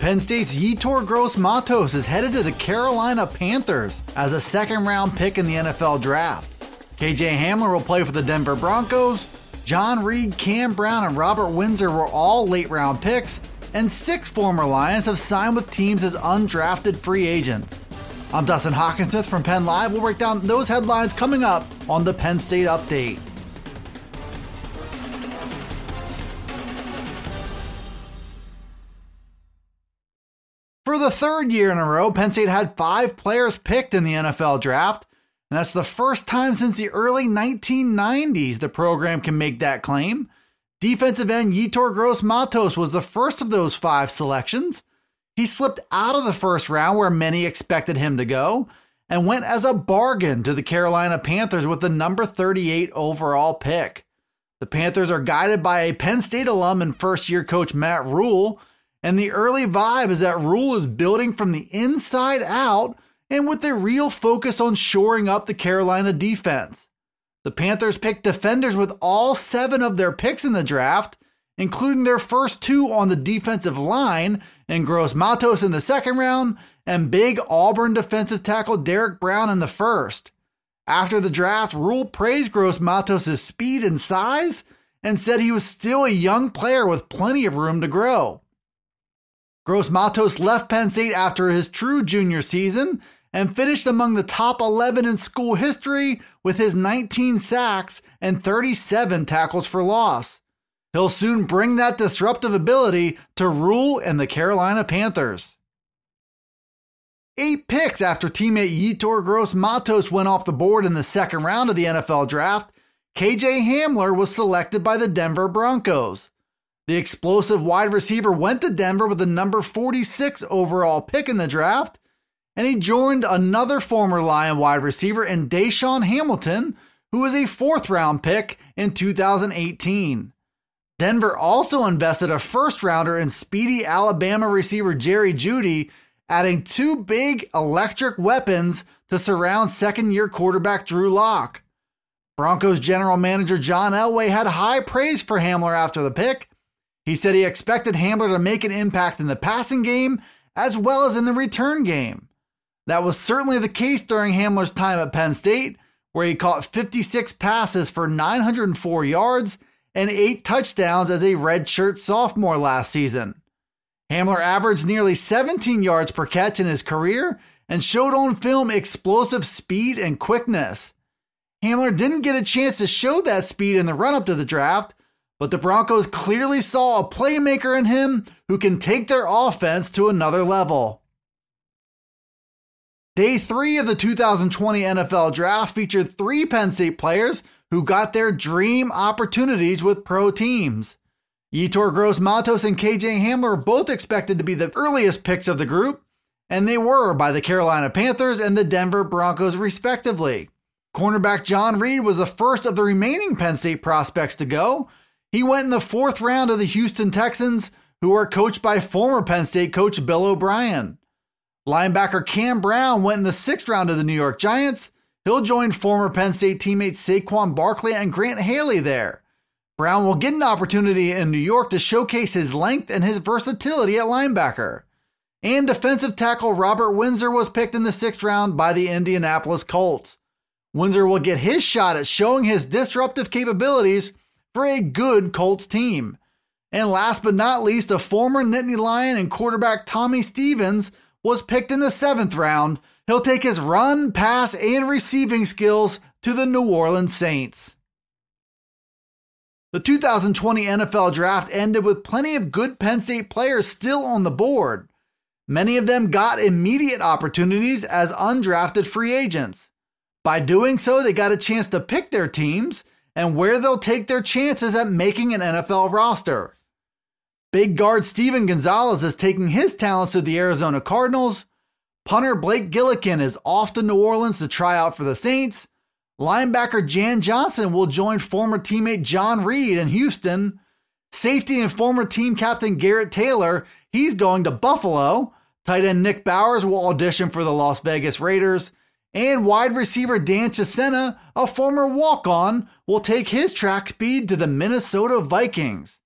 Penn State's Yetur Gross Matos is headed to the Carolina Panthers as a second round pick in the NFL draft. KJ Hamler will play for the Denver Broncos. John Reid, Cam Brown, and Robert Windsor were all late round picks, and six former Lions have signed with teams as undrafted free agents. I'm Dustin Hockensmith from Penn Live. We'll break down those headlines coming up on the Penn State Update. For the third year in a row, Penn State had five players picked in the NFL draft, and that's the first time since the early 1990s the program can make that claim. Defensive end Yetur Gross Matos was the first of those five selections. He slipped out of the first round where many expected him to go and went as a bargain to the Carolina Panthers with the number 38 overall pick. The Panthers are guided by a Penn State alum and first year coach Matt Rhule and the early vibe is that Rhule is building from the inside out and with a real focus on shoring up the Carolina defense. The Panthers picked defenders with all seven of their picks in the draft, including their first two on the defensive line in Gross Matos in the second round and big Auburn defensive tackle Derrick Brown in the first. After the draft, Rhule praised Gross Matos' speed and size and said he was still a young player with plenty of room to grow. Gross Matos left Penn State after his true junior season and finished among the top 11 in school history with his 19 sacks and 37 tackles for loss. He'll soon bring that disruptive ability to Rhule and the Carolina Panthers. Eight picks after teammate Yetur Gross Matos went off the board in the second round of the NFL draft, KJ Hamler was selected by the Denver Broncos. The explosive wide receiver went to Denver with the number 46 overall pick in the draft, and he joined another former Lion wide receiver in DaeSean Hamilton, who was a fourth round pick in 2018. Denver also invested a first rounder in speedy Alabama receiver Jerry Jeudy, adding two big electric weapons to surround second year quarterback Drew Lock. Broncos general manager John Elway had high praise for Hamler after the pick he said he expected Hamler to make an impact in the passing game as well as in the return game. That was certainly the case during Hamler's time at Penn State, where he caught 56 passes for 904 yards and eight touchdowns as a redshirt sophomore last season. Hamler averaged nearly 17 yards per catch in his career and showed on film explosive speed and quickness. Hamler didn't get a chance to show that speed in the run up to the draft, but the Broncos clearly saw a playmaker in him who can take their offense to another level. Day three of the 2020 NFL Draft featured three Penn State players who got their dream opportunities with pro teams. Yetur Gross Matos and KJ Hamler were both expected to be the earliest picks of the group, and they were by the Carolina Panthers and the Denver Broncos, respectively. Cornerback John Reid was the first of the remaining Penn State prospects to go, he went in the fourth round of the Houston Texans, who are coached by former Penn State coach Bill O'Brien. Linebacker Cam Brown went in the sixth round of the New York Giants. He'll join former Penn State teammates Saquon Barkley and Grant Haley there. Brown will get an opportunity in New York to showcase his length and his versatility at linebacker. And defensive tackle Robert Windsor was picked in the sixth round by the Indianapolis Colts. Windsor will get his shot at showing his disruptive capabilities for a good Colts team. And last but not least, a former Nittany Lion and quarterback Tommy Stevens was picked in the seventh round. He'll take his run, pass, and receiving skills to the New Orleans Saints. The 2020 NFL draft ended with plenty of good Penn State players still on the board. Many of them got immediate opportunities as undrafted free agents. By doing so, they got a chance to pick their teams and where they'll take their chances at making an NFL roster. Big guard Steven Gonzalez is taking his talents to the Arizona Cardinals. Punter Blake Gillikin is off to New Orleans to try out for the Saints. Linebacker Jan Johnson will join former teammate John Reid in Houston. Safety and former team captain Garrett Taylor, he's going to Buffalo. Tight end Nick Bowers will audition for the Las Vegas Raiders. And wide receiver Dan Chisena, a former walk on, will take his track speed to the Minnesota Vikings.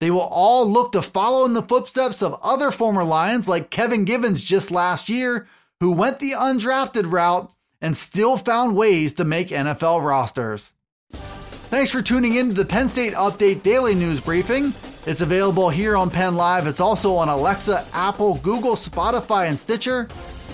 They will all look to follow in the footsteps of other former Lions like Kevin Givens just last year, who went the undrafted route and still found ways to make NFL rosters. Thanks for tuning in to the Penn State Update Daily News Briefing. It's available here on Penn Live. It's also on Alexa, Apple, Google, Spotify, and Stitcher.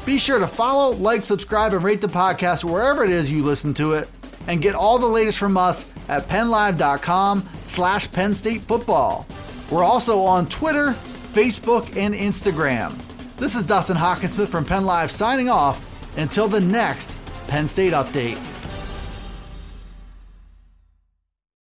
Be sure to follow, like, subscribe, and rate the podcast wherever it is you listen to it. And get all the latest from us at pennlive.com slash Penn State Football. We're also on Twitter, Facebook, and Instagram. This is Dustin Hockensmith from Penn Live signing off until the next Penn State Update.